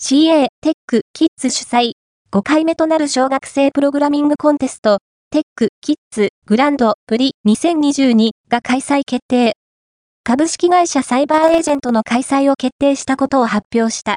CA テックキッズ主催5回目となる小学生プログラミングコンテストテックキッズグランドプリ2022が開催決定。株式会社サイバーエージェントの開催を決定したことを発表した。